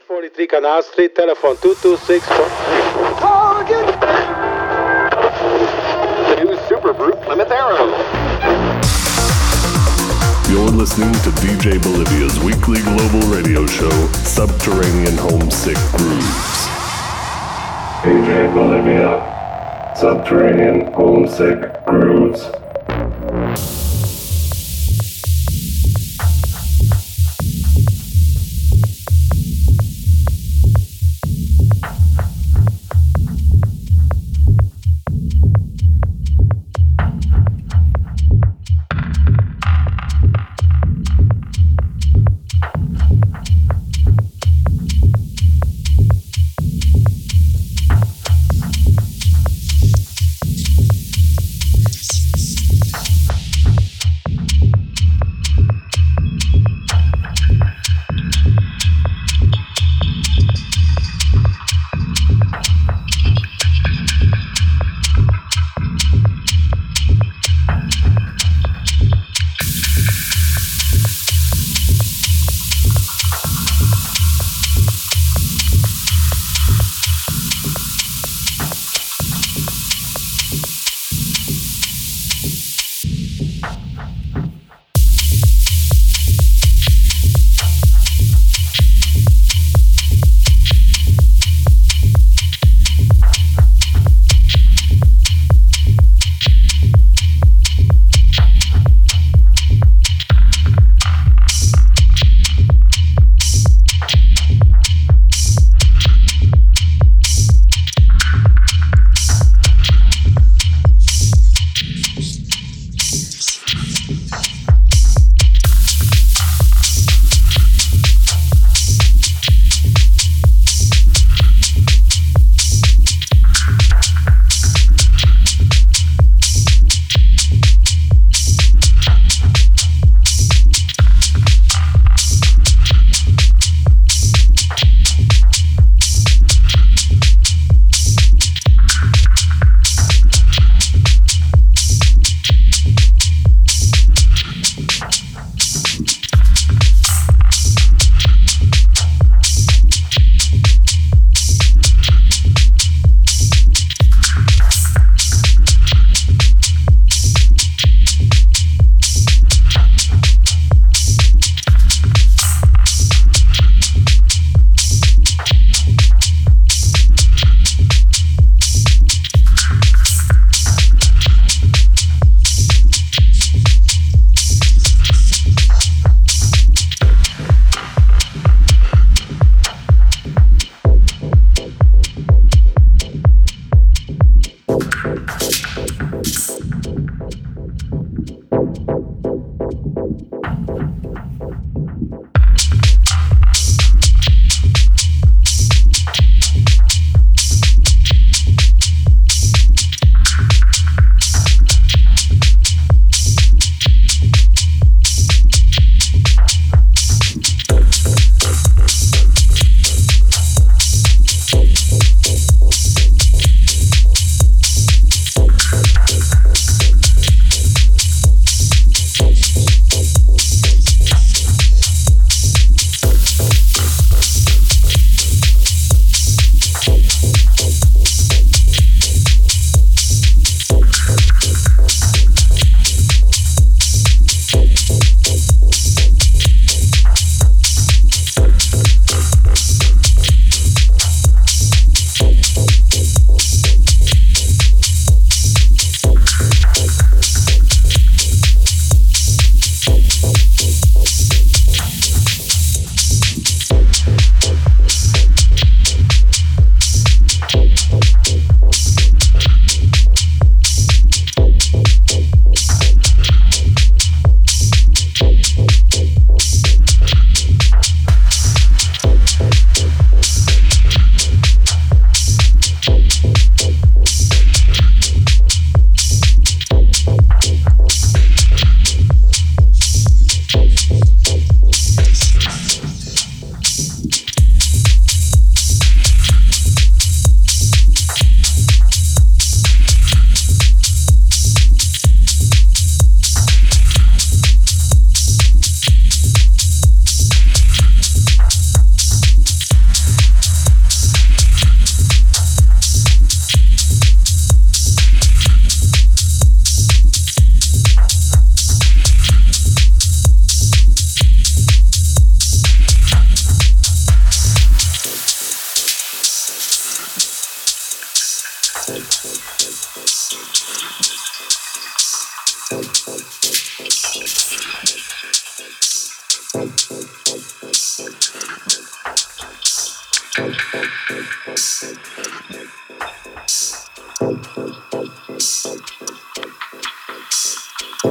43 Canal Street, telephone 226. Target! The new Super Brute Plymouth Arrow. You're listening to DJ Bolivia's weekly global radio show, Subterranean Homesick Grooves. DJ Bolivia, Subterranean Homesick Grooves.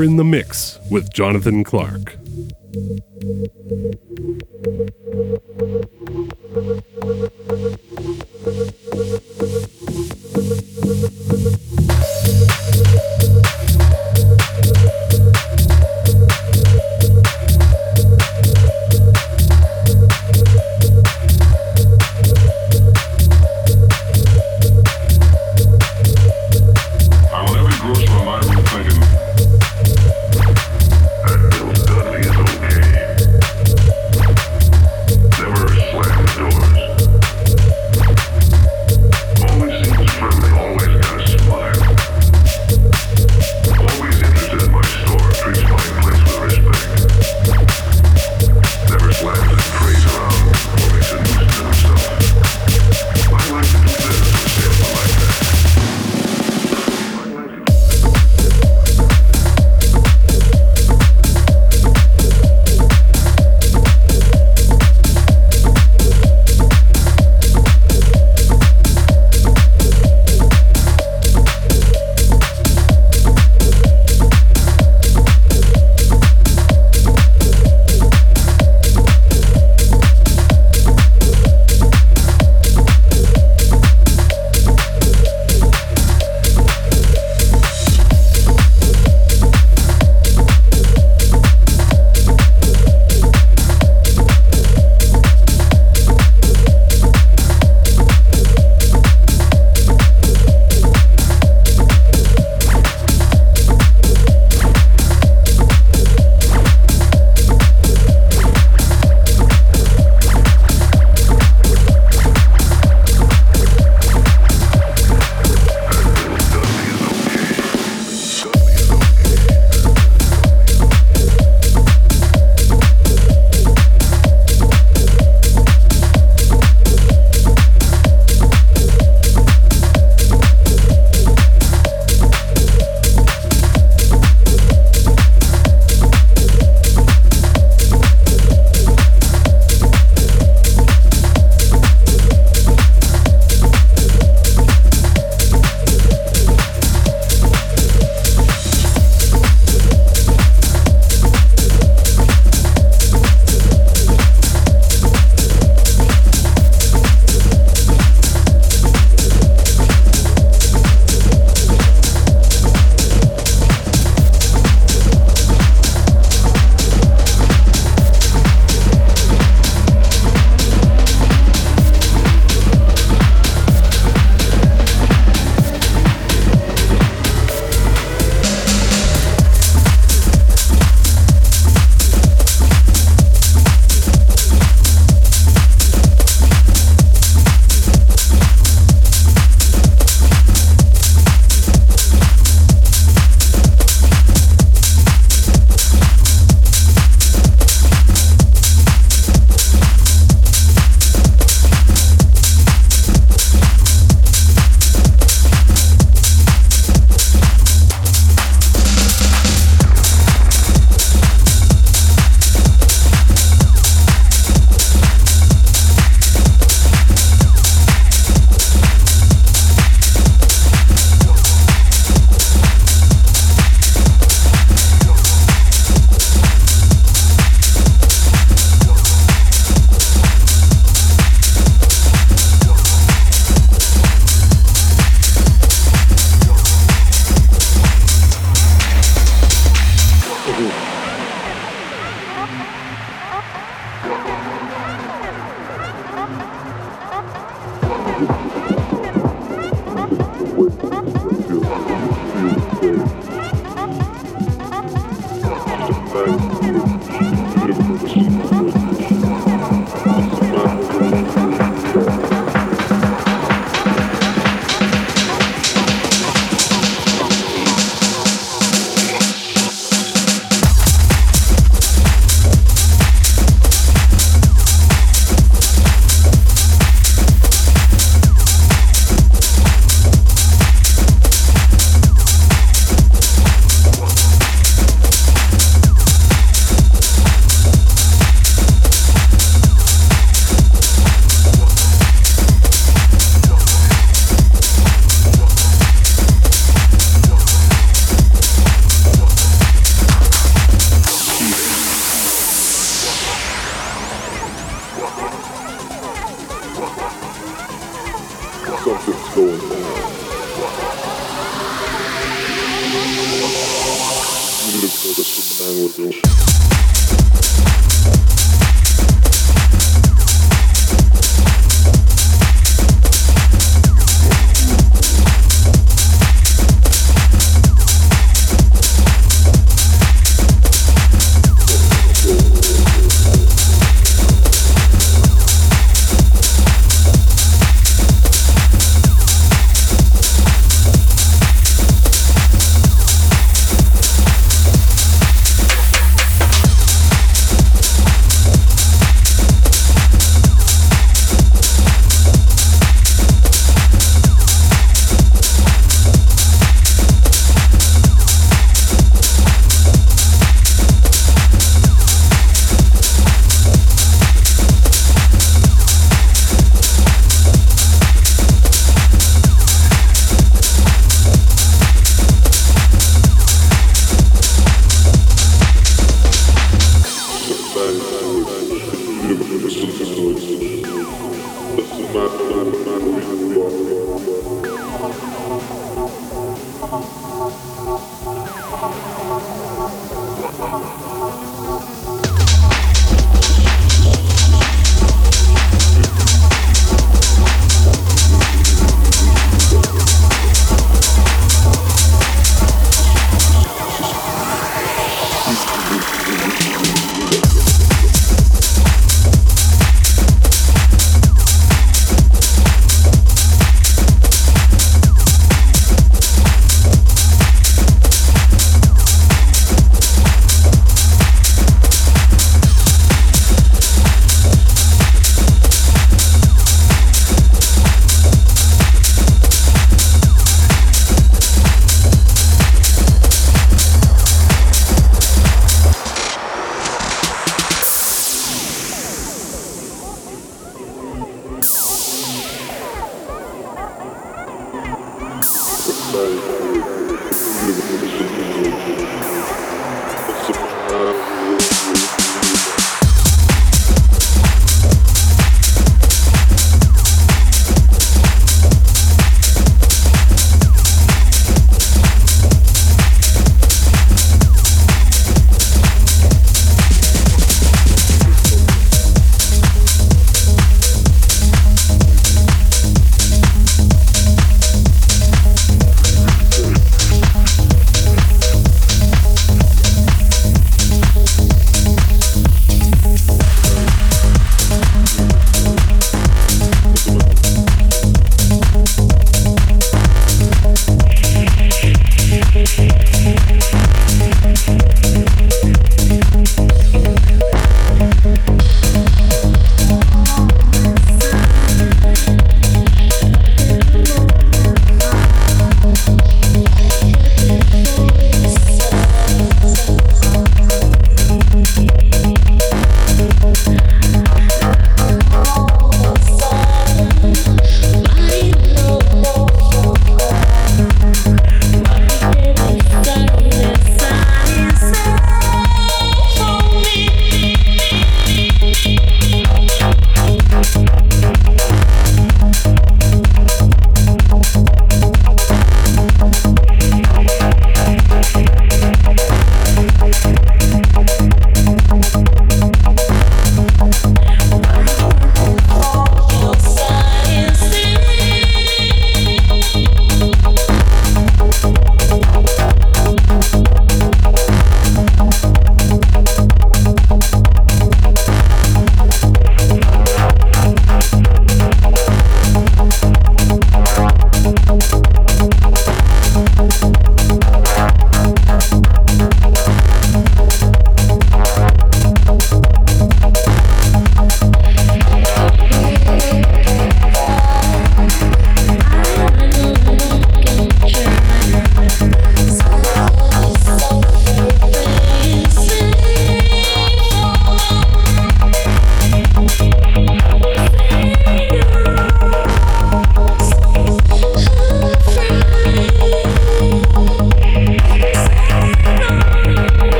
You're in the mix with Jonathan Clark.